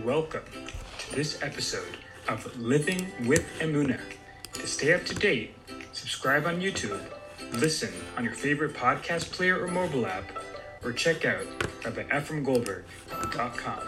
Welcome to this episode of Living with Emuna. To stay up to date, subscribe on YouTube, listen on your favorite podcast player or mobile app, or check out RabbiEphraimGoldberg.com.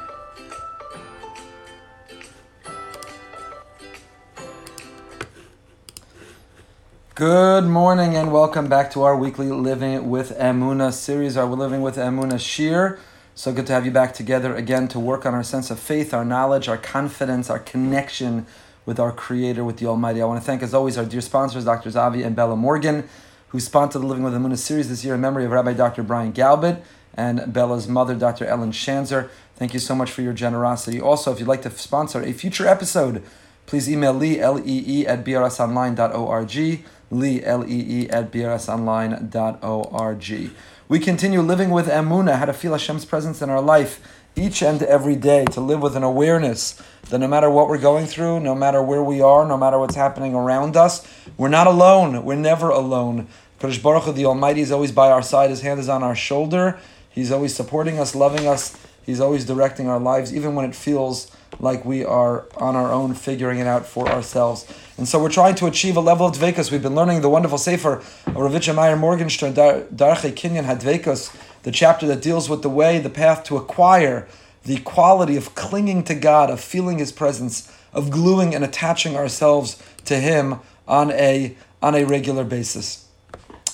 Good morning and welcome back to our weekly Living with Emuna series, our Living with Emuna Shiur. So good to have you back together again to work on our sense of faith, our knowledge, our confidence, our connection with our Creator, with the Almighty. I want to thank, as always, our dear sponsors, Dr. Avi and Bella Morgan, who sponsored the Living with Emuna series this year in memory of Rabbi Dr. Brian Galbit and Bella's mother, Dr. Ellen Shanzer. Thank you so much for your generosity. Also, if you'd like to sponsor a future episode, please email Lee, L-E-E, at brsonline.org, Lee, L-E-E, at brsonline.org. We continue living with Emuna, how to feel Hashem's presence in our life each and every day, to live with an awareness that no matter what we're going through, no matter where we are, no matter what's happening around us, we're not alone. We're never alone. Kadosh Baruch Hu, the Almighty, is always by our side. His hand is on our shoulder. He's always supporting us, loving us. He's always directing our lives, even when it feels like we are on our own, figuring it out for ourselves. And so we're trying to achieve a level of dvekus. We've been learning the wonderful sefer of Ravitcha Meyer Morgenstern, Darche Kinyan Hadvekus, the chapter that deals with the way, the path to acquire the quality of clinging to God, of feeling His presence, of gluing and attaching ourselves to Him on a on a regular basis.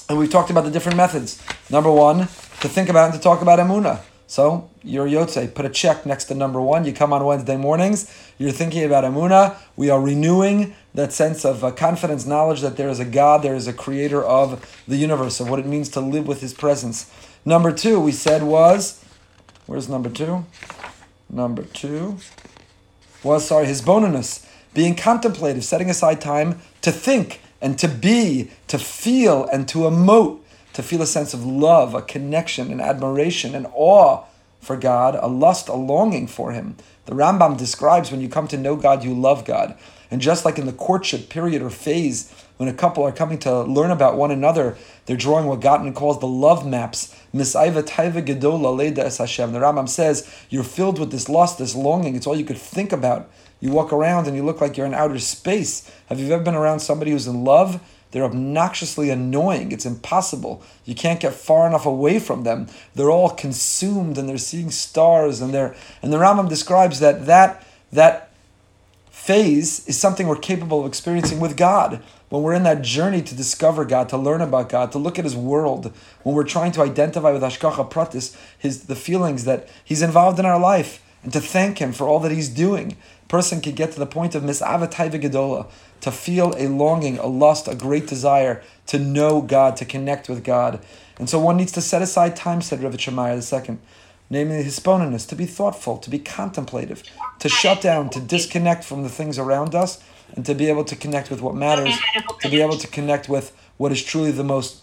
And we've talked about the different methods. Number one, to think about and to talk about Emunah. So you're Yotze, put a check next to number one. You come on Wednesday mornings, you're thinking about Amuna. We are renewing that sense of uh, confidence, knowledge that there is a God, there is a creator of the universe, of what it means to live with his presence. Number two, we said was, where's number two? Number two was, sorry, hisbonenus, being contemplative, setting aside time to think and to be, to feel and to emote to feel a sense of love, a connection, an admiration, an awe for God, a lust, a longing for Him. The Rambam describes when you come to know God, you love God. And just like in the courtship period or phase, when a couple are coming to learn about one another, they're drawing what Gottman calls the love maps. Misaiva taiva gedola leda es Hashem. The Rambam says you're filled with this lust, this longing. It's all you could think about. You walk around and you look like you're in outer space. Have you ever been around somebody who's in love? They're obnoxiously annoying. It's impossible. You can't get far enough away from them. They're all consumed and they're seeing stars and they're and the Rambam describes that that that phase is something we're capable of experiencing with God. When we're in that journey to discover God, to learn about God, to look at His world, when we're trying to identify with Hashgacha Pratis, his the feelings that He's involved in our life, and to thank Him for all that He's doing. Person can get to the point of Mis'avatay Gedola, to feel a longing, a lust, a great desire to know God, to connect with God. And so one needs to set aside time, said Rav Shemaiah II, namely hisbonenus, to be thoughtful, to be contemplative, to shut down, to disconnect from the things around us, and to be able to connect with what matters, to be able to connect with what is truly the most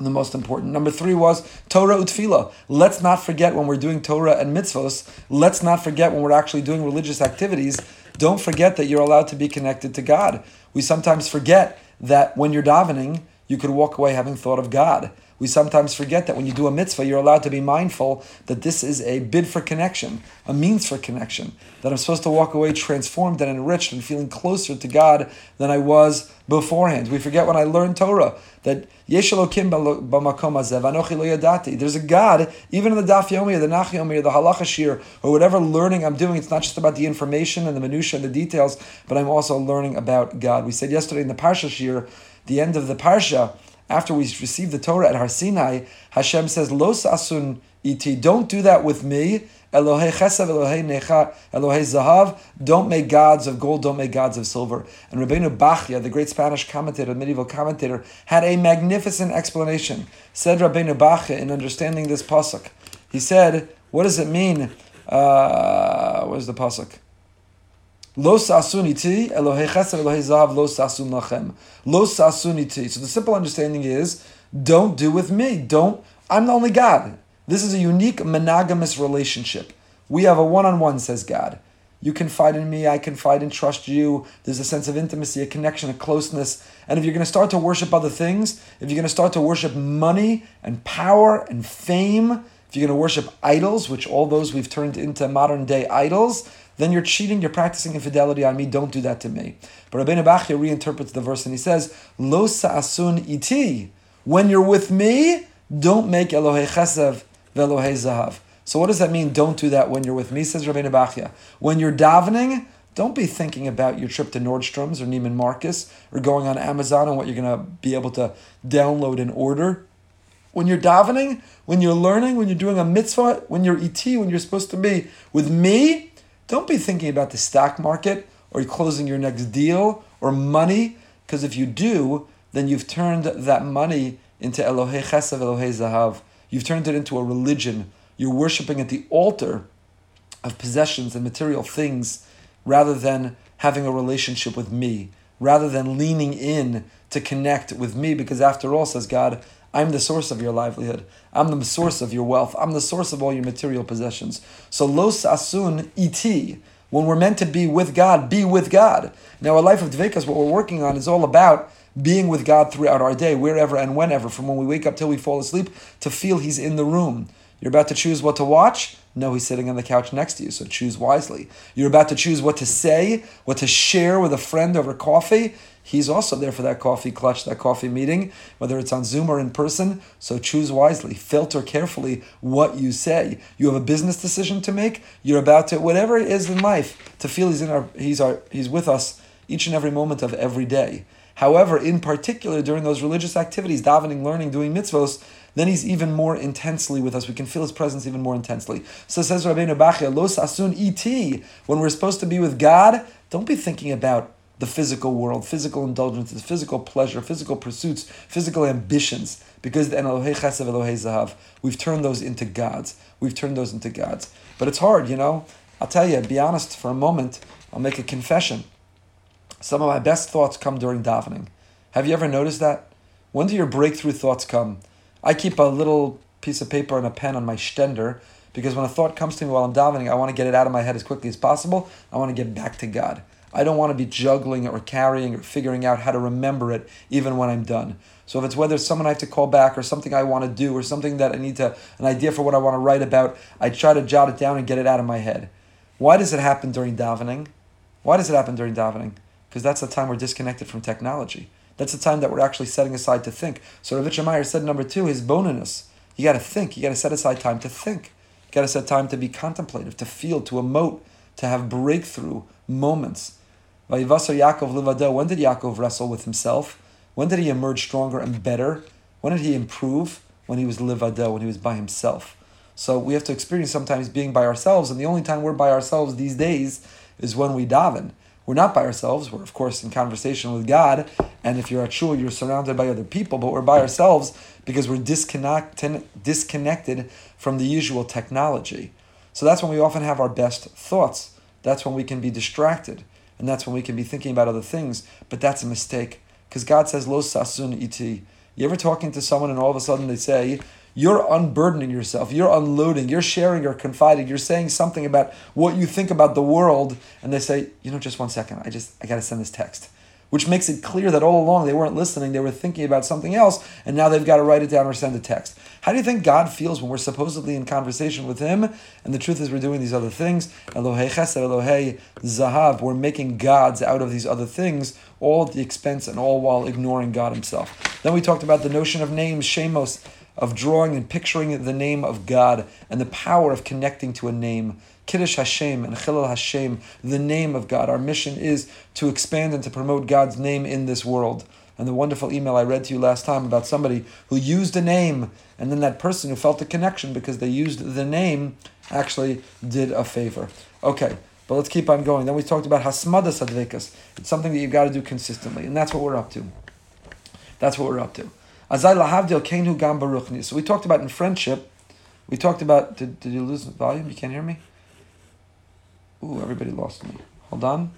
the most important. Number three was Torah utfila. Let's not forget when we're doing Torah and mitzvos. Let's not forget when we're actually doing religious activities don't forget that you're allowed to be connected to God. We sometimes forget that when you're davening, you could walk away having thought of God. We sometimes forget that when you do a mitzvah, you're allowed to be mindful that this is a bid for connection, a means for connection, that I'm supposed to walk away transformed and enriched and feeling closer to God than I was beforehand. We forget when I learned Torah that Yeshalo Kim Balo Bamakoma Ze vanuhiloyadati. there's a God, even in the Daf Yomi or the Nach Yomi or the Halacha Shiur or whatever learning I'm doing, it's not just about the information and the minutiae and the details, but I'm also learning about God. We said yesterday in the Parsha Shiur, the end of the Parsha, after we received the Torah at Har Sinai, Hashem says, Los asun iti, don't do that with me. Elohei chesav, Elohei necha, Elohei zahav. Don't make gods of gold, don't make gods of silver. And Rabbeinu Bachya, the great Spanish commentator, medieval commentator, had a magnificent explanation. Said Rabbeinu Bachya in understanding this pasuk. He said, what does it mean? Uh, where's the pasuk? Lo sasuniti, Elohei chesed, Elohei zahav, lo sasun lachem. Lo sasuniti. So the simple understanding is, don't do with me. Don't, I'm the only God. This is a unique monogamous relationship. We have a one-on-one, says God. You confide in me, I confide and trust you. There's a sense of intimacy, a connection, a closeness. And if you're going to start to worship other things, if you're going to start to worship money and power and fame, if you're going to worship idols, which all those we've turned into modern day idols, then you're cheating, you're practicing infidelity on me, don't do that to me. But Rabbeinu Bachya reinterprets the verse and he says, Lo sa'asun iti. When you're with me, don't make Elohei Chesev ve'Elohei Zahav. So what does that mean, don't do that when you're with me, says Rabbeinu Bachya. When you're davening, don't be thinking about your trip to Nordstrom's or Neiman Marcus or going on Amazon and what you're going to be able to download and order. When you're davening, when you're learning, when you're doing a mitzvah, when you're ET, when you're supposed to be with me, don't be thinking about the stock market or closing your next deal or money, because if you do, then you've turned that money into Elohei Chesav, Elohei Zahav. You've turned it into a religion. You're worshiping at the altar of possessions and material things rather than having a relationship with me, rather than leaning in to connect with me, because after all, says God, I'm the source of your livelihood. I'm the source of your wealth. I'm the source of all your material possessions. So los asun iti. When we're meant to be with God, be with God. Now, our life of Dvekas, what we're working on, is all about being with God throughout our day, wherever and whenever, from when we wake up till we fall asleep, to feel He's in the room. You're about to choose what to watch? No, He's sitting on the couch next to you, so choose wisely. You're about to choose what to say, what to share with a friend over coffee? He's also there for that coffee clutch, that coffee meeting, whether it's on Zoom or in person. So choose wisely. Filter carefully what you say. You have a business decision to make. You're about to whatever it is in life to feel he's in our he's our he's with us each and every moment of every day. However, in particular during those religious activities, davening, learning, doing mitzvos, then he's even more intensely with us. We can feel his presence even more intensely. So says Rabbeinu Bachya, Los Asun iti. When we're supposed to be with God, don't be thinking about the physical world, physical indulgences, physical pleasure, physical pursuits, physical ambitions, because the Elohei Elohei Zahav, we've turned those into gods. We've turned those into gods. But it's hard, you know. I'll tell you, be honest for a moment, I'll make a confession. Some of my best thoughts come during davening. Have you ever noticed that? When do your breakthrough thoughts come? I keep a little piece of paper and a pen on my stender because when a thought comes to me while I'm davening, I want to get it out of my head as quickly as possible. I want to get back to God. I don't want to be juggling or carrying or figuring out how to remember it even when I'm done. So if it's whether it's someone I have to call back or something I want to do or something that I need to an idea for what I want to write about, I try to jot it down and get it out of my head. Why does it happen during davening? Why does it happen during davening? Because that's the time we're disconnected from technology. That's the time that we're actually setting aside to think. So Rav Meyer said number two, hisbonenus. You got to think. You got to set aside time to think. You got to set time to be contemplative, to feel, to emote, to have breakthrough moments. When did Yaakov wrestle with himself? When did he emerge stronger and better? When did he improve? When he was Livado, when he was by himself. So we have to experience sometimes being by ourselves, and the only time we're by ourselves these days is when we daven. We're not by ourselves. We're of course in conversation with God, and if you're at shul, you're surrounded by other people. But we're by ourselves because we're disconnected disconnected from the usual technology. So that's when we often have our best thoughts. That's when we can be distracted and that's when we can be thinking about other things. But that's a mistake. Because God says lo sasun iti. You ever talking to someone and all of a sudden they say you're unburdening yourself, you're unloading, you're sharing or confiding, you're saying something about what you think about the world, and they say, you know, just one second, I just I gotta send this text which makes it clear that all along they weren't listening, they were thinking about something else, and now they've got to write it down or send a text. How do you think God feels when we're supposedly in conversation with Him, and the truth is we're doing these other things? Elohei Chesed, Elohei Zahav, we're making gods out of these other things, all at the expense and all while ignoring God Himself. Then we talked about the notion of names, Shemos, of drawing and picturing the name of God, and the power of connecting to a name. Kiddush Hashem and Chilul Hashem, the name of God. Our mission is to expand and to promote God's name in this world. And the wonderful email I read to you last time about somebody who used a name, and then that person who felt a connection because they used the name actually did a favor. Okay, but let's keep on going. Then we talked about Hasmada Sadvekas. It's something that you've got to do consistently, and that's what we're up to. That's what we're up to. So we talked about in friendship. We talked about. Did, did you lose volume? You can't hear me. Ooh, everybody lost me. Hold on.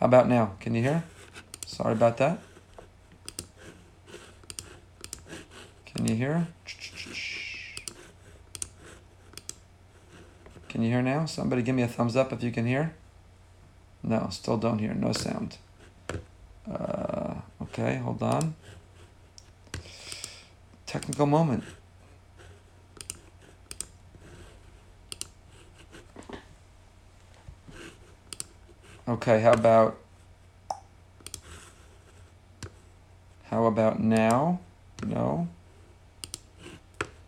How about now? Can you hear? Sorry about that. Can you hear? Can you hear now? Somebody give me a thumbs up if you can hear. No, still don't hear. No sound. Okay, hold on. Technical moment. Okay, how about how about now? No.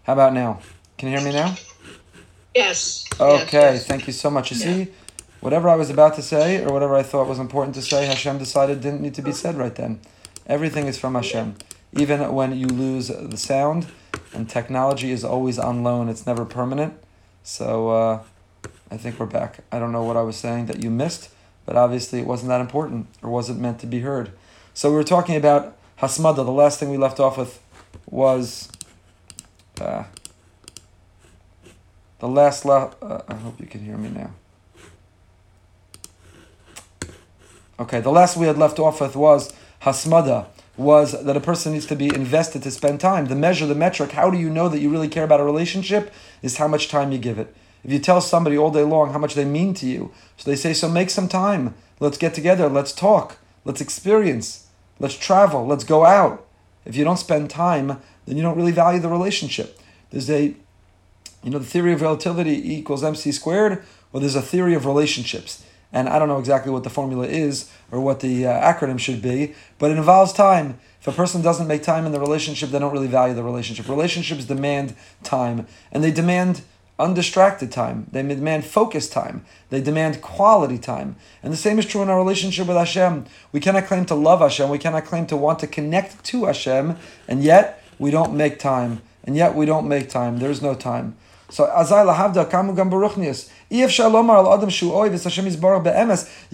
How about now? Can you hear me now? Yes. Okay, yes, thank you so much. You Yeah. see, whatever I was about to say or whatever I thought was important to say, Hashem decided didn't need to be oh. said right then. Everything is from Hashem. Even when you lose the sound, and technology is always on loan, it's never permanent. So uh, I think we're back. I don't know what I was saying that you missed, but obviously it wasn't that important or wasn't meant to be heard. So we were talking about Hasmada. The last thing we left off with was. Uh, the last la- uh, I hope you can hear me now. Okay, the last we had left off with was hasmada, was that a person needs to be invested to spend time. The measure, the metric, how do you know that you really care about a relationship is how much time you give it. If you tell somebody all day long how much they mean to you, so they say, so make some time. Let's get together, let's talk, let's experience, let's travel, let's go out. If you don't spend time, then you don't really value the relationship. There's a you know, the theory of relativity equals mc squared, well, there's a theory of relationships. And I don't know exactly what the formula is or what the uh, acronym should be, but it involves time. If a person doesn't make time in the relationship, they don't really value the relationship. Relationships demand time, and they demand undistracted time. They demand focused time. They demand quality time. And the same is true in our relationship with Hashem. We cannot claim to love Hashem. We cannot claim to want to connect to Hashem, and yet we don't make time. And yet we don't make time. There's no time. So azai lahavda kamu You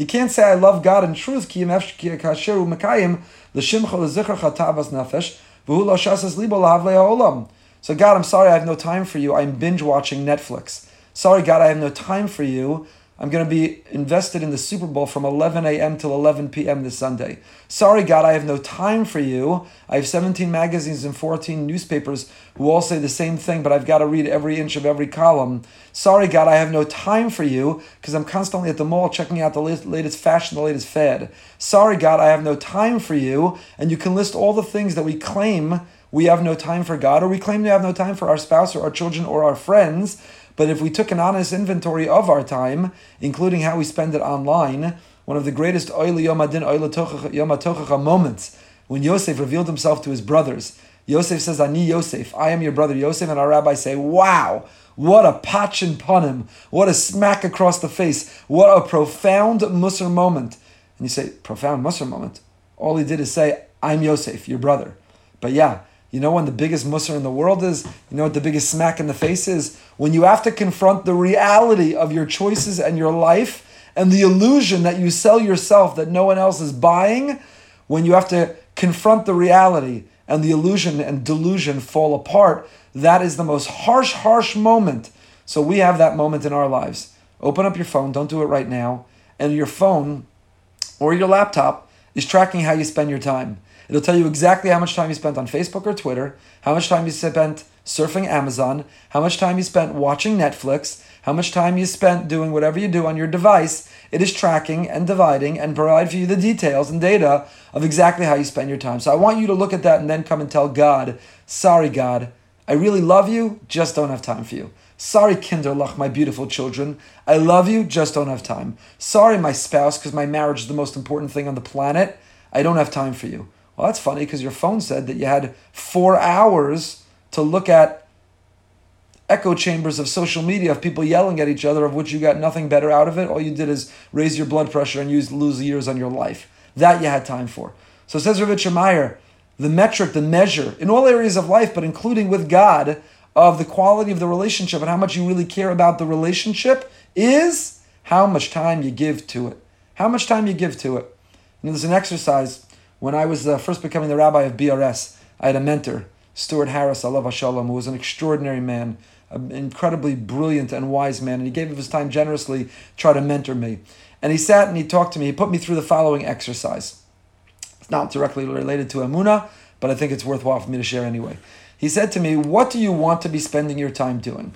can't say I love God in truth ki yemef ki kasher u'mekayim l'shimcha l'zichracha tavas nefesh v'hu lo shasas libo lahav le'olam. So God, I'm sorry I have no time for you. I'm binge watching Netflix. Sorry God, I have no time for you. I'm going to be invested in the Super Bowl from 11 a.m. till 11 p.m. this Sunday. Sorry, God, I have no time for you. I have 17 magazines and 14 newspapers who all say the same thing, but I've got to read every inch of every column. Sorry, God, I have no time for you because I'm constantly at the mall checking out the latest fashion, the latest fad. Sorry, God, I have no time for you. And you can list all the things that we claim we have no time for God, or we claim we have no time for our spouse or our children or our friends. But if we took an honest inventory of our time, including how we spend it online, one of the greatest Oili Yom Adin Tochacha moments, when Yosef revealed himself to his brothers, Yosef says, Ani Yosef, I am your brother Yosef, and our rabbis say, Wow, what a pachin panim, what a smack across the face, what a profound Musar moment. And you say, profound Musar moment. All he did is say, I'm Yosef, your brother. But yeah, you know when the biggest musser in the world is? You know what the biggest smack in the face is? When you have to confront the reality of your choices and your life and the illusion that you sell yourself that no one else is buying, when you have to confront the reality and the illusion and delusion fall apart, that is the most harsh, harsh moment. So we have that moment in our lives. Open up your phone, don't do it right now, and your phone or your laptop is tracking how you spend your time. It'll tell you exactly how much time you spent on Facebook or Twitter, how much time you spent surfing Amazon, how much time you spent watching Netflix, how much time you spent doing whatever you do on your device. It is tracking and dividing and provide for you the details and data of exactly how you spend your time. So I want you to look at that and then come and tell God, sorry, God, I really love you, just don't have time for you. Sorry, Kinderlach, my beautiful children. I love you, just don't have time. Sorry, my spouse, because my marriage is the most important thing on the planet. I don't have time for you. Well, that's funny because your phone said that you had four hours to look at echo chambers of social media of people yelling at each other, of which you got nothing better out of it. All you did is raise your blood pressure and use, lose years on your life. That you had time for. So says Rav Meyer, the metric, the measure in all areas of life, but including with God, of the quality of the relationship and how much you really care about the relationship is how much time you give to it. How much time you give to it. Know, there's an exercise when I was uh, first becoming the rabbi of BRS. I had a mentor, Stuart Harris, Allah Shalom, who was an extraordinary man, an incredibly brilliant and wise man, and he gave of his time generously, to try to mentor me. And he sat and he talked to me. He put me through the following exercise. It's not directly related to Amuna, but I think it's worthwhile for me to share anyway. He said to me, What do you want to be spending your time doing?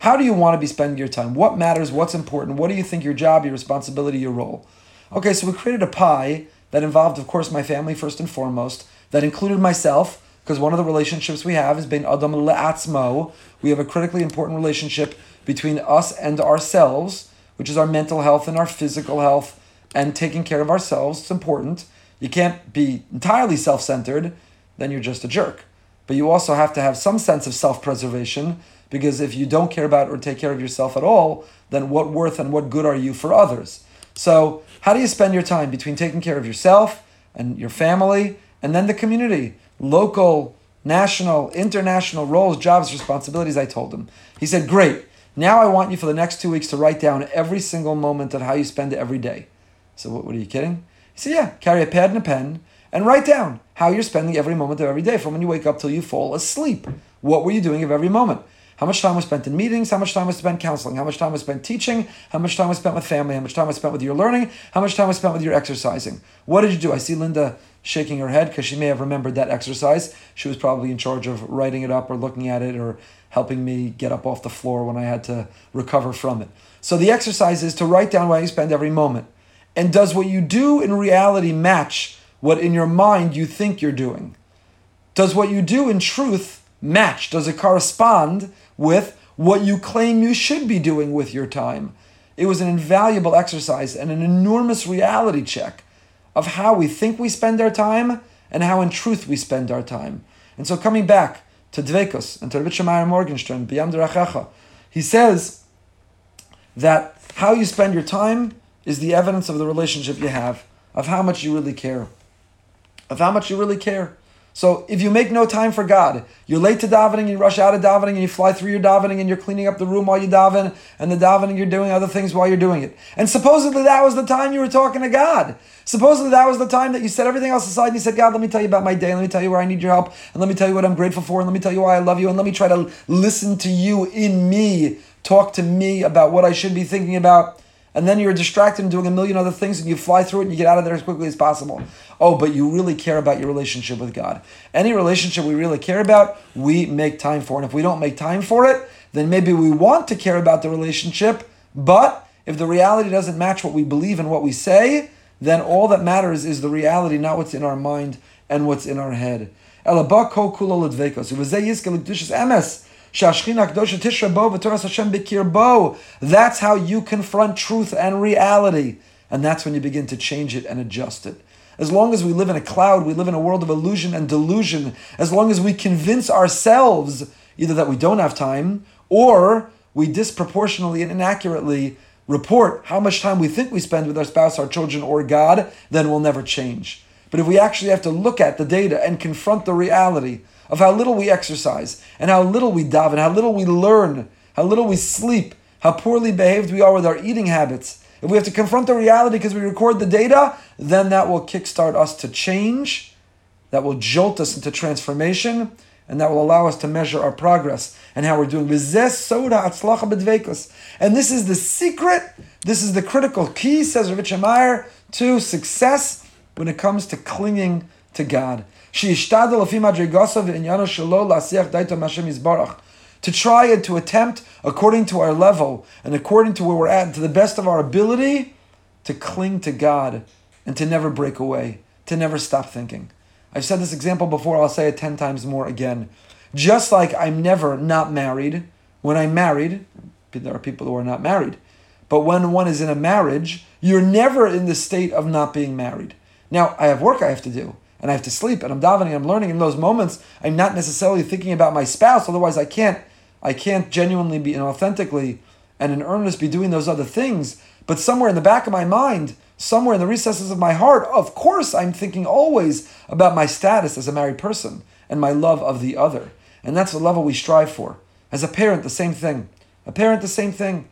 How do you want to be spending your time? What matters? What's important? What do you think your job, your responsibility, your role? Okay, so we created a pie that involved, of course, my family first and foremost, that included myself, because one of the relationships we have is bein Adam le'atzmo. We have a critically important relationship between us and ourselves, which is our mental health and our physical health and taking care of ourselves is important. You can't be entirely self centered, then you're just a jerk. But you also have to have some sense of self preservation because if you don't care about or take care of yourself at all, then what worth and what good are you for others? So, how do you spend your time between taking care of yourself and your family and then the community? Local, national, international roles, jobs, responsibilities, I told him. He said, Great. Now I want you for the next two weeks to write down every single moment of how you spend every day. So, what, what are you kidding? He said, Yeah, carry a pad and a pen and write down how you're spending every moment of every day from when you wake up till you fall asleep. What were you doing of every moment? How much time was spent in meetings? How much time was spent counseling? How much time was spent teaching? How much time was spent with family? How much time was spent with your learning? How much time was spent with your exercising? What did you do? I see Linda shaking her head because she may have remembered that exercise. She was probably in charge of writing it up or looking at it or helping me get up off the floor when I had to recover from it. So the exercise is to write down why you spend every moment. And does what you do in reality match what in your mind you think you're doing? Does what you do in truth match? Does it correspond with what you claim you should be doing with your time? It was an invaluable exercise and an enormous reality check of how we think we spend our time and how in truth we spend our time. And so coming back to Dvekos and to Rabbi Morgenstern, Biyam Derachecha, he says that how you spend your time is the evidence of the relationship you have, of how much you really care. Of how much you really care. So if you make no time for God, you're late to davening, you rush out of davening, and you fly through your davening, and you're cleaning up the room while you daven, and the davening you're doing other things while you're doing it. And supposedly that was the time you were talking to God. Supposedly that was the time that you set everything else aside and you said, God, let me tell you about my day, let me tell you where I need your help, and let me tell you what I'm grateful for, and let me tell you why I love you, and let me try to listen to you in me, talk to me about what I should be thinking about and then you're distracted and doing a million other things and you fly through it and you get out of there as quickly as possible. Oh, but you really care about your relationship with God. Any relationship we really care about, we make time for. And if we don't make time for it, then maybe we want to care about the relationship, but if the reality doesn't match what we believe and what we say, then all that matters is the reality, not what's in our mind and what's in our head. That's how you confront truth and reality. And that's when you begin to change it and adjust it. As long as we live in a cloud, we live in a world of illusion and delusion, as long as we convince ourselves either that we don't have time or we disproportionately and inaccurately report how much time we think we spend with our spouse, our children, or God, then we'll never change. But if we actually have to look at the data and confront the reality, of how little we exercise and how little we daven, how little we learn, how little we sleep, how poorly behaved we are with our eating habits. If we have to confront the reality because we record the data, then that will kickstart us to change, that will jolt us into transformation, and that will allow us to measure our progress and how we're doing. And this is the secret, this is the critical key, says Rav Meyer, to success when it comes to clinging to God to try and to attempt, according to our level and according to where we're at, and to the best of our ability, to cling to God and to never break away, to never stop thinking. I've said this example before, I'll say it 10 times more again. Just like I'm never not married, when I'm married, there are people who are not married, but when one is in a marriage, you're never in the state of not being married. Now, I have work I have to do and I have to sleep and I'm davening, and I'm learning in those moments, I'm not necessarily thinking about my spouse, otherwise I can't I can't genuinely be and authentically and in earnest be doing those other things. But somewhere in the back of my mind, somewhere in the recesses of my heart, of course I'm thinking always about my status as a married person and my love of the other. And that's the level we strive for. As a parent, the same thing. A parent, the same thing.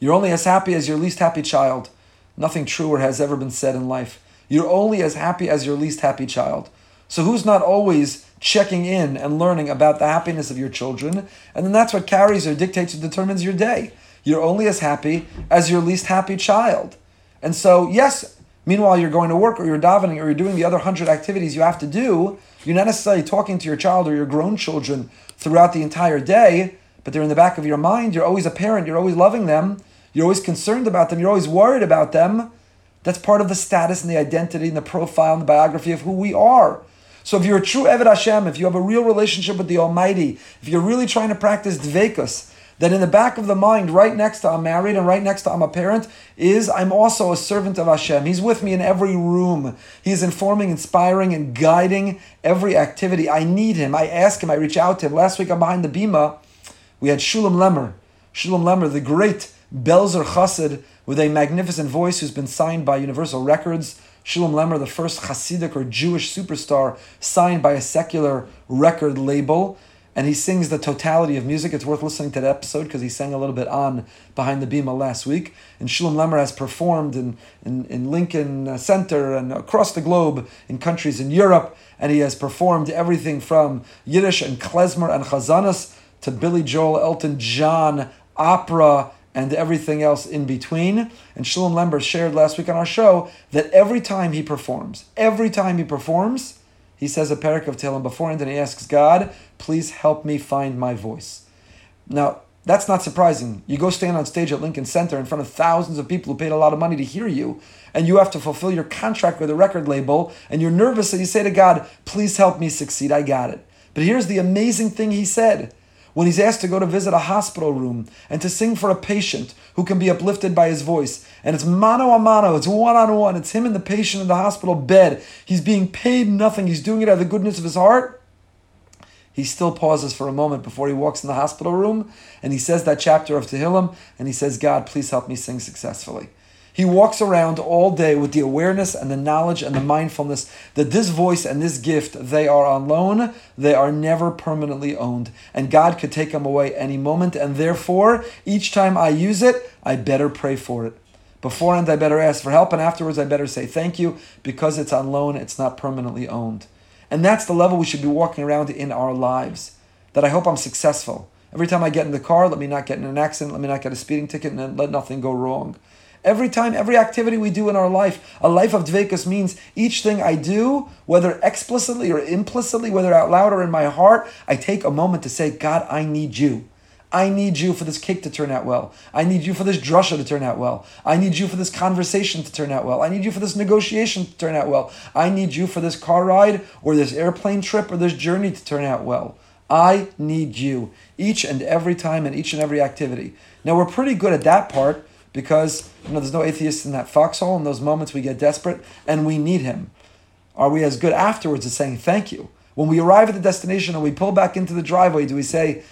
You're only as happy as your least happy child. Nothing truer has ever been said in life. You're only as happy as your least happy child. So who's not always checking in and learning about the happiness of your children? And then that's what carries or dictates or determines your day. You're only as happy as your least happy child. And so, yes, meanwhile you're going to work or you're davening or you're doing the other hundred activities you have to do, you're not necessarily talking to your child or your grown children throughout the entire day, but they're in the back of your mind. You're always a parent, you're always loving them, you're always concerned about them, you're always worried about them. That's part of the status and the identity and the profile and the biography of who we are. So if you're a true Eved Hashem, if you have a real relationship with the Almighty, if you're really trying to practice dvekus, then in the back of the mind, right next to I'm married and right next to I'm a parent, is I'm also a servant of Hashem. He's with me in every room. He's informing, inspiring, and guiding every activity. I need him. I ask him. I reach out to him. Last week I'm behind the bima. We had Shulem Lemmer. Shulem Lemmer, the great Belzer Chassid with a magnificent voice who's been signed by Universal Records. Shulem Lemmer, the first Hasidic or Jewish superstar signed by a secular record label. And he sings the totality of music. It's worth listening to that episode because he sang a little bit on Behind the Bima last week. And Shulem Lemmer has performed in, in, in Lincoln Center and across the globe in countries in Europe. And he has performed everything from Yiddish and klezmer and chazanas to Billy Joel, Elton John, opera, and everything else in between. And Shulem Lemmer shared last week on our show that every time he performs, every time he performs, he says a parak of Tehillim beforehand and he asks God, please help me find my voice. Now, that's not surprising. You go stand on stage at Lincoln Center in front of thousands of people who paid a lot of money to hear you, and you have to fulfill your contract with a record label, and you're nervous, and you say to God, please help me succeed. I got it. But here's the amazing thing he said when he's asked to go to visit a hospital room and to sing for a patient who can be uplifted by his voice. And it's mano a mano, it's one on one, it's him and the patient in the hospital bed. He's being paid nothing, he's doing it out of the goodness of his heart. He still pauses for a moment before he walks in the hospital room and he says that chapter of Tehillim and he says, God, please help me sing successfully. He walks around all day with the awareness and the knowledge and the mindfulness that this voice and this gift, they are on loan, they are never permanently owned. And God could take them away any moment. And therefore, each time I use it, I better pray for it. Beforehand, I better ask for help, and afterwards, I better say thank you because it's on loan, it's not permanently owned. And that's the level we should be walking around in our lives. That I hope I'm successful. Every time I get in the car, let me not get in an accident, let me not get a speeding ticket, and let nothing go wrong. Every time, every activity we do in our life, a life of dvekas means each thing I do, whether explicitly or implicitly, whether out loud or in my heart, I take a moment to say, God, I need you. I need you for this cake to turn out well. I need you for this drasha to turn out well. I need you for this conversation to turn out well. I need you for this negotiation to turn out well. I need you for this car ride or this airplane trip or this journey to turn out well. I need you each and every time and each and every activity. Now, we're pretty good at that part because you know there's no atheist in that foxhole. In those moments, we get desperate and we need Him. Are we as good afterwards as saying thank you? When we arrive at the destination and we pull back into the driveway, do we say,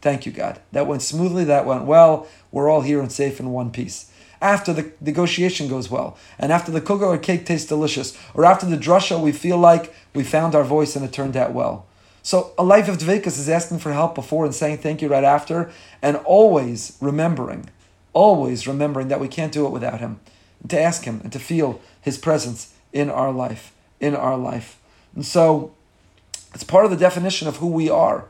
"Thank you, God. That went smoothly. That went well. We're all here and safe in one piece." After the negotiation goes well, and after the cookie or cake tastes delicious, or after the drasha, we feel like we found our voice and it turned out well. So a life of dvekas is asking for help before and saying thank you right after, and always remembering always remembering that we can't do it without Him, and to ask Him and to feel His presence in our life, in our life. And so it's part of the definition of who we are.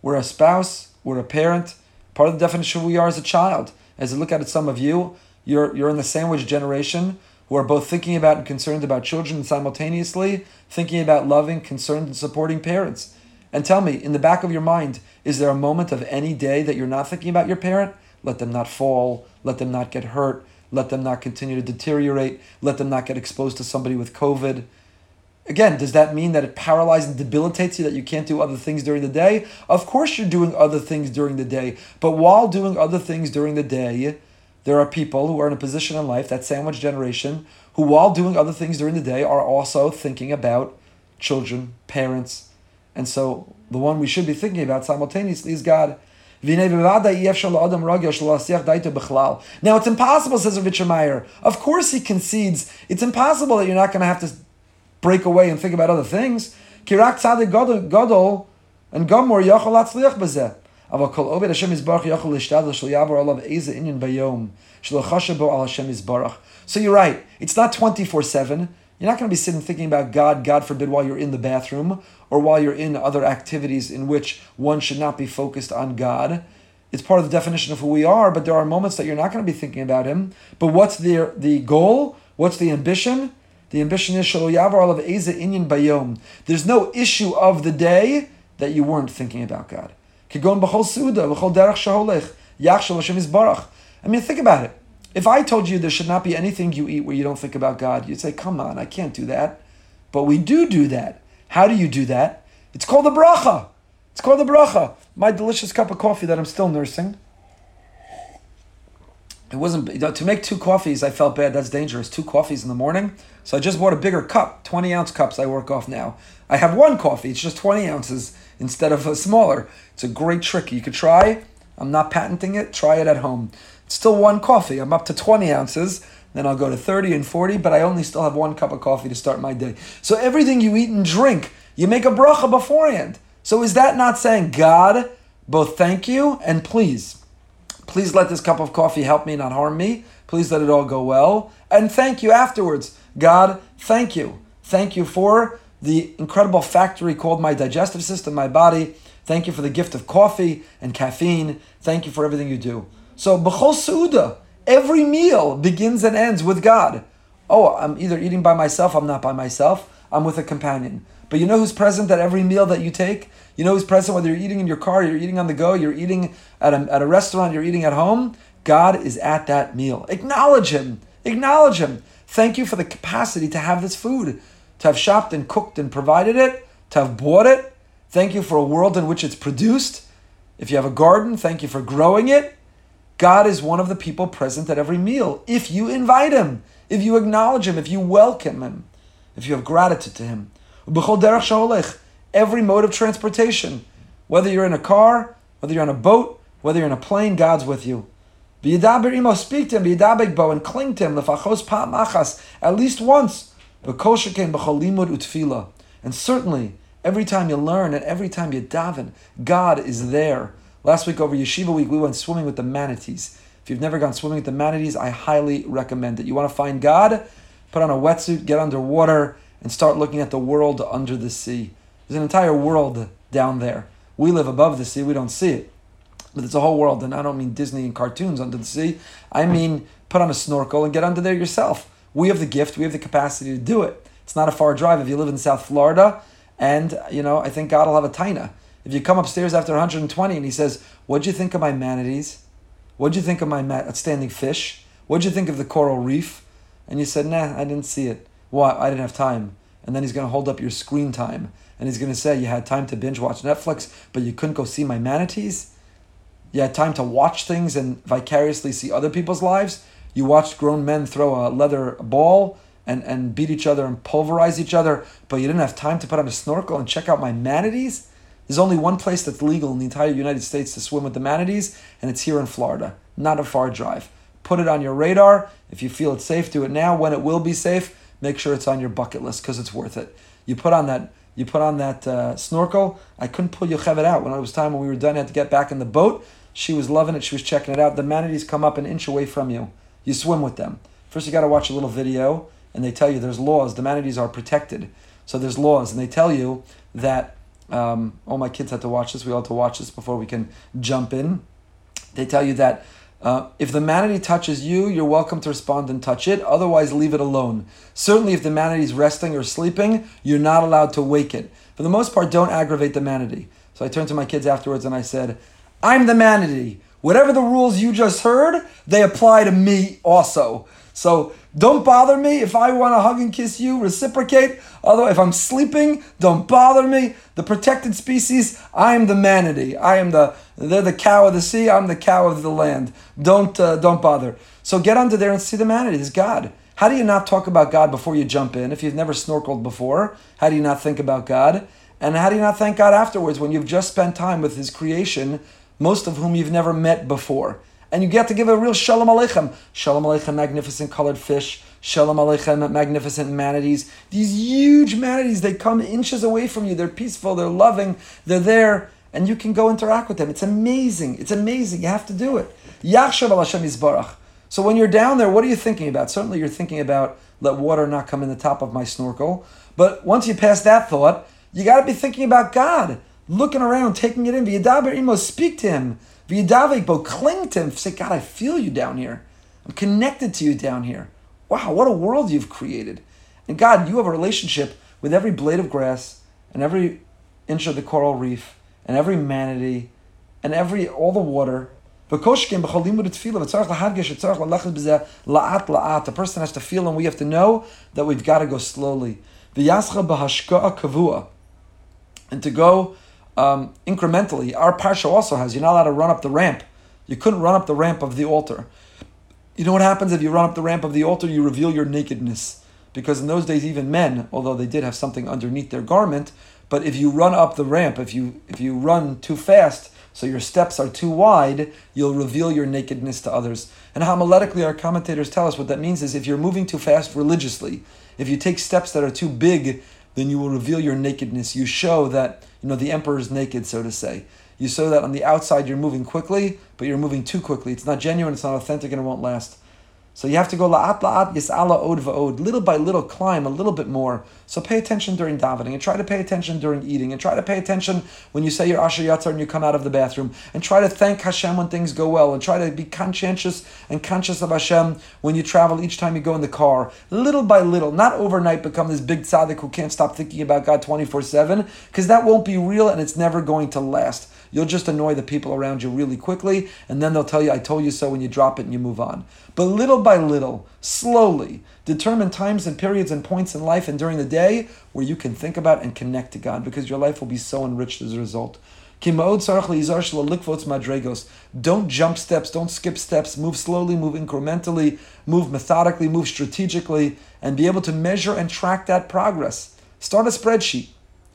We're a spouse, we're a parent, part of the definition of who we are as a child. As I look at it, some of you, you're, you're in the sandwich generation who are both thinking about and concerned about children and simultaneously thinking about loving, concerned, and supporting parents. And tell me, in the back of your mind, is there a moment of any day that you're not thinking about your parent? Let them not fall. Let them not get hurt. Let them not continue to deteriorate. Let them not get exposed to somebody with COVID. Again, does that mean that it paralyzes and debilitates you that you can't do other things during the day? Of course, you're doing other things during the day. But while doing other things during the day, there are people who are in a position in life, that sandwich generation, who, while doing other things during the day, are also thinking about children, parents. And so the one we should be thinking about simultaneously is God. Now it's impossible, says Rav Meyer. Of course he concedes. It's impossible that you're not going to have to break away and think about other things. Kirak tzadik gadol and gamor yachol atzliach bezeh. אבל כל עובד השם יזברך יכול להשתדל של יעבור עליו איזה עניין ביום, שלא חשב בו על השם יזברך. So you're right, it's not 24-7. you're not going to be sitting thinking about God, God forbid, while you're in the bathroom or while you're in other activities in which one should not be focused on God. It's part of the definition of who we are, but there are moments that you're not going to be thinking about Him. But what's the, the goal? What's the ambition? The ambition is Shaloyavar of Inyan Bayom. There's no issue of the day that you weren't thinking about God. I mean, think about it. If I told you there should not be anything you eat where you don't think about God, you'd say, come on, I can't do that. But we do do that. How do you do that? It's called the bracha. It's called the bracha. My delicious cup of coffee that I'm still nursing. it wasn't you know, to make two coffees. I felt bad. That's dangerous. Two coffees in the morning. So I just bought a bigger cup, twenty ounce cups. I work off now. I have one coffee. It's just twenty ounces instead of a smaller. It's a great trick. You could try. I'm not patenting it. Try it at home. Still one coffee. I'm up to twenty ounces. Then I'll go to thirty and forty. But I only still have one cup of coffee to start my day. So everything you eat and drink, you make a bracha beforehand. So is that not saying God? Both thank you and please. Please let this cup of coffee help me, not harm me. Please let it all go well. And thank you afterwards. God, thank you. Thank you for the incredible factory called my digestive system, my body. Thank you for the gift of coffee and caffeine. Thank you for everything you do. So, b'chol su'uda, every meal begins and ends with God. Oh, I'm either eating by myself, I'm not by myself, I'm with a companion. But you know who's present at every meal that you take? You know who's present whether you're eating in your car, you're eating on the go, you're eating at a, at a restaurant, you're eating at home? God is at that meal. Acknowledge Him. Acknowledge Him. Thank you for the capacity to have this food, to have shopped and cooked and provided it, to have bought it. Thank you for a world in which it's produced. If you have a garden, thank you for growing it. God is one of the people present at every meal. If you invite Him, if you acknowledge Him, if you welcome Him, if you have gratitude to Him every mode of transportation. Whether you're in a car, whether you're on a boat, whether you're in a plane, God's with you. Speak to him, and cling to him, at least once. And certainly, every time you learn and every time you daven, God is there. Last week over Yeshiva Week, we went swimming with the manatees. If you've never gone swimming with the manatees, I highly recommend it. You want to find God? Put on a wetsuit, get underwater, and start looking at the world under the sea. There's an entire world down there. We live above the sea, we don't see it. But it's a whole world, and I don't mean Disney and cartoons under the sea. I mean put on a snorkel and get under there yourself. We have the gift, we have the capacity to do it. It's not a far drive if you live in South Florida, and you know, I think God will have a taina. If you come upstairs after 120 and he says, What'd you think of my manatees? What'd you think of my outstanding fish? What'd you think of the coral reef? And you said, Nah, I didn't see it. Why? I didn't have time. And then he's going to hold up your screen time and he's going to say, You had time to binge watch Netflix, but you couldn't go see my manatees? You had time to watch things and vicariously see other people's lives? You watched grown men throw a leather ball and, and beat each other and pulverize each other, but you didn't have time to put on a snorkel and check out my manatees? There's only one place that's legal in the entire United States to swim with the manatees, and it's here in Florida. Not a far drive. Put it on your radar. If you feel it's safe, do it now. When it will be safe, make sure it's on your bucket list because it's worth it. You put on that you put on that uh, snorkel. I couldn't pull Yocheved out. When it was time when we were done, I had to get back in the boat. She was loving it. She was checking it out. The manatees come up an inch away from you. You swim with them. First, you got to watch a little video, and they tell you there's laws. The manatees are protected. So there's laws, and they tell you that um, all my kids had to watch this. We all had to watch this before we can jump in. They tell you that uh, if the manatee touches you, you're welcome to respond and touch it. Otherwise, leave it alone. Certainly, if the manatee is resting or sleeping, you're not allowed to wake it. For the most part, don't aggravate the manatee. So I turned to my kids afterwards and I said, I'm the manatee. Whatever the rules you just heard, they apply to me also. So don't bother me. If I want to hug and kiss you, reciprocate. Although if I'm sleeping, don't bother me. The protected species, I am the manatee. I am the they're the cow of the sea. I'm the cow of the land. Don't uh, don't bother. So get under there and see the manatee. It's God. How do you not talk about God before you jump in? If you've never snorkeled before, how do you not think about God? And how do you not thank God afterwards when you've just spent time with His creation, most of whom you've never met before? And you get to give a real shalom aleichem. Shalom aleichem, magnificent colored fish. Shalom aleichem, magnificent manatees. These huge manatees, they come inches away from you. They're peaceful, they're loving, they're there, and you can go interact with them. It's amazing. It's amazing. You have to do it. Yachshav al Hashem Yisbarach. So when you're down there, what are you thinking about? Certainly you're thinking about let water not come in the top of my snorkel. But once you pass that thought, you got to be thinking about God, looking around, taking it in. V'yadaber imo, speak to Him. V'yidavik cling to him. Say, God, I feel you down here. I'm connected to you down here. Wow, what a world you've created. And God, you have a relationship with every blade of grass and every inch of the coral reef and every manatee and every all the water. The person has to feel and we have to know that we've got to go slowly. And to go um, incrementally. Our parsha also has you're not allowed to run up the ramp. You couldn't run up the ramp of the altar. You know what happens if you run up the ramp of the altar? You reveal your nakedness. Because in those days, even men, although they did have something underneath their garment, but if you run up the ramp, if you if you run too fast, so your steps are too wide, you'll reveal your nakedness to others. And homiletically, our commentators tell us what that means is if you're moving too fast religiously, if you take steps that are too big, then you will reveal your nakedness. You show that, you know, the emperor is naked, so to say. You show that on the outside you're moving quickly, but you're moving too quickly. It's not genuine, it's not authentic, and it won't last. So you have to go la'at la'at yis'ala od va'od, little by little climb a little bit more. So pay attention during davening, and try to pay attention during eating, and try to pay attention when you say your asher yatzar and you come out of the bathroom, and try to thank Hashem when things go well, and try to be conscientious and conscious of Hashem when you travel each time you go in the car. Little by little, not overnight become this big tzaddik who can't stop thinking about God 24-7, because that won't be real and it's never going to last. You'll just annoy the people around you really quickly, and then they'll tell you, I told you so when you drop it and you move on. But little by little, slowly, determine times and periods and points in life and during the day where you can think about and connect to God because your life will be so enriched as a result. Don't jump steps, don't skip steps, move slowly, move incrementally, move methodically, move strategically, and be able to measure and track that progress. Start a spreadsheet.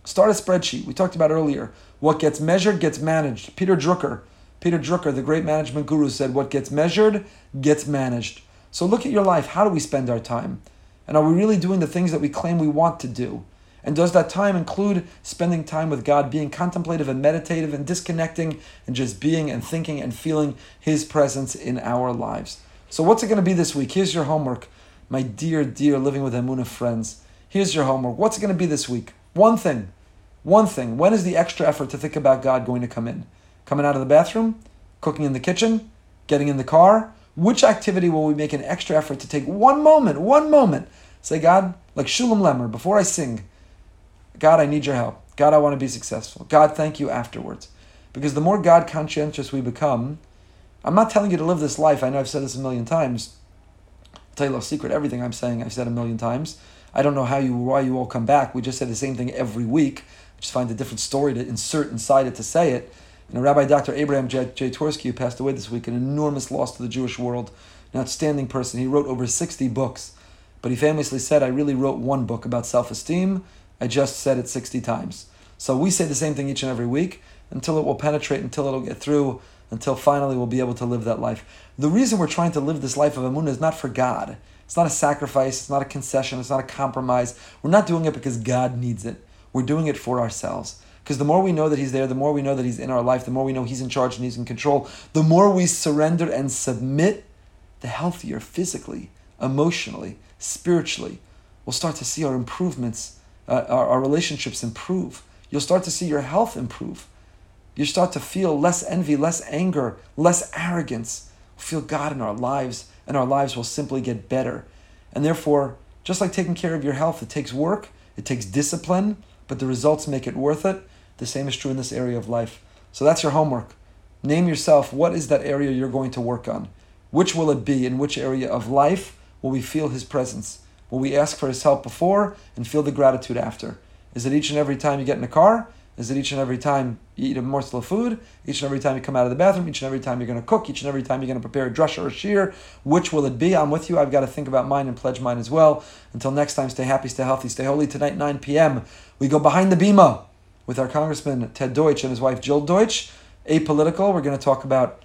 Start a spreadsheet. We talked about earlier. What gets measured gets managed. Peter Drucker, Peter Drucker, the great management guru, said, What gets measured gets managed. So look at your life. How do we spend our time? And are we really doing the things that we claim we want to do? And does that time include spending time with God, being contemplative and meditative and disconnecting and just being and thinking and feeling His presence in our lives? So, what's it going to be this week? Here's your homework, my dear, dear Living with Emunah friends. Here's your homework. What's it going to be this week? One thing. One thing. When is the extra effort to think about God going to come in? Coming out of the bathroom? Cooking in the kitchen? Getting in the car? Which activity will we make an extra effort to take one moment, one moment? Say, God, like Shulem Lemmer, before I sing, God, I need your help. God, I want to be successful. God, thank you afterwards. Because the more God conscientious we become, I'm not telling you to live this life. I know I've said this a million times. I'll tell you a little secret. Everything I'm saying, I've said a million times. I don't know how you why you all come back. We just say the same thing every week. Just find a different story to insert inside it to say it. You know, Rabbi Dr. Abraham J. J. Twersky, who passed away this week, an enormous loss to the Jewish world, an outstanding person. He wrote over 60 books, but he famously said, I really wrote one book about self esteem. I just said it 60 times. So we say the same thing each and every week until it will penetrate, until it'll get through, until finally we'll be able to live that life. The reason we're trying to live this life of Emunah is not for God. It's not a sacrifice, it's not a concession, it's not a compromise. We're not doing it because God needs it. We're doing it for ourselves. Because the more we know that He's there, the more we know that He's in our life, the more we know He's in charge and He's in control, the more we surrender and submit, the healthier physically, emotionally, spiritually. We'll start to see our improvements, uh, our, our relationships improve. You'll start to see your health improve. You start to feel less envy, less anger, less arrogance. feel God in our lives, and our lives will simply get better. And therefore, just like taking care of your health, it takes work, it takes discipline, but the results make it worth it. The same is true in this area of life. So that's your homework. Name yourself what is that area you're going to work on? Which will it be? In which area of life will we feel His presence? Will we ask for His help before and feel the gratitude after? Is it each and every time you get in a car? Is it each and every time you eat a morsel of food? Each and every time you come out of the bathroom? Each and every time you're going to cook? Each and every time you're going to prepare a drush or a shiur? Which will it be? I'm with you. I've got to think about mine and pledge mine as well. Until next time, stay happy, stay healthy, stay holy. Tonight, 9 p.m., we go behind the bima with our Congressman Ted Deutch and his wife Jill Deutch. Apolitical. We're going to talk about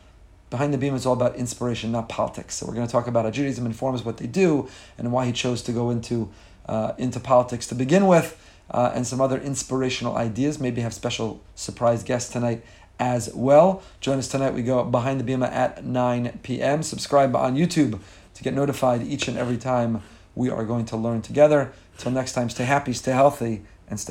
behind the bima is all about inspiration, not politics. So we're going to talk about how Judaism informs what they do and why he chose to go into uh, into politics to begin with uh, and some other inspirational ideas. Maybe have special surprise guests tonight as well. Join us tonight. We go behind the bima at 9 p.m. Subscribe on YouTube to get notified each and every time we are going to learn together. Till next time, stay happy, stay healthy,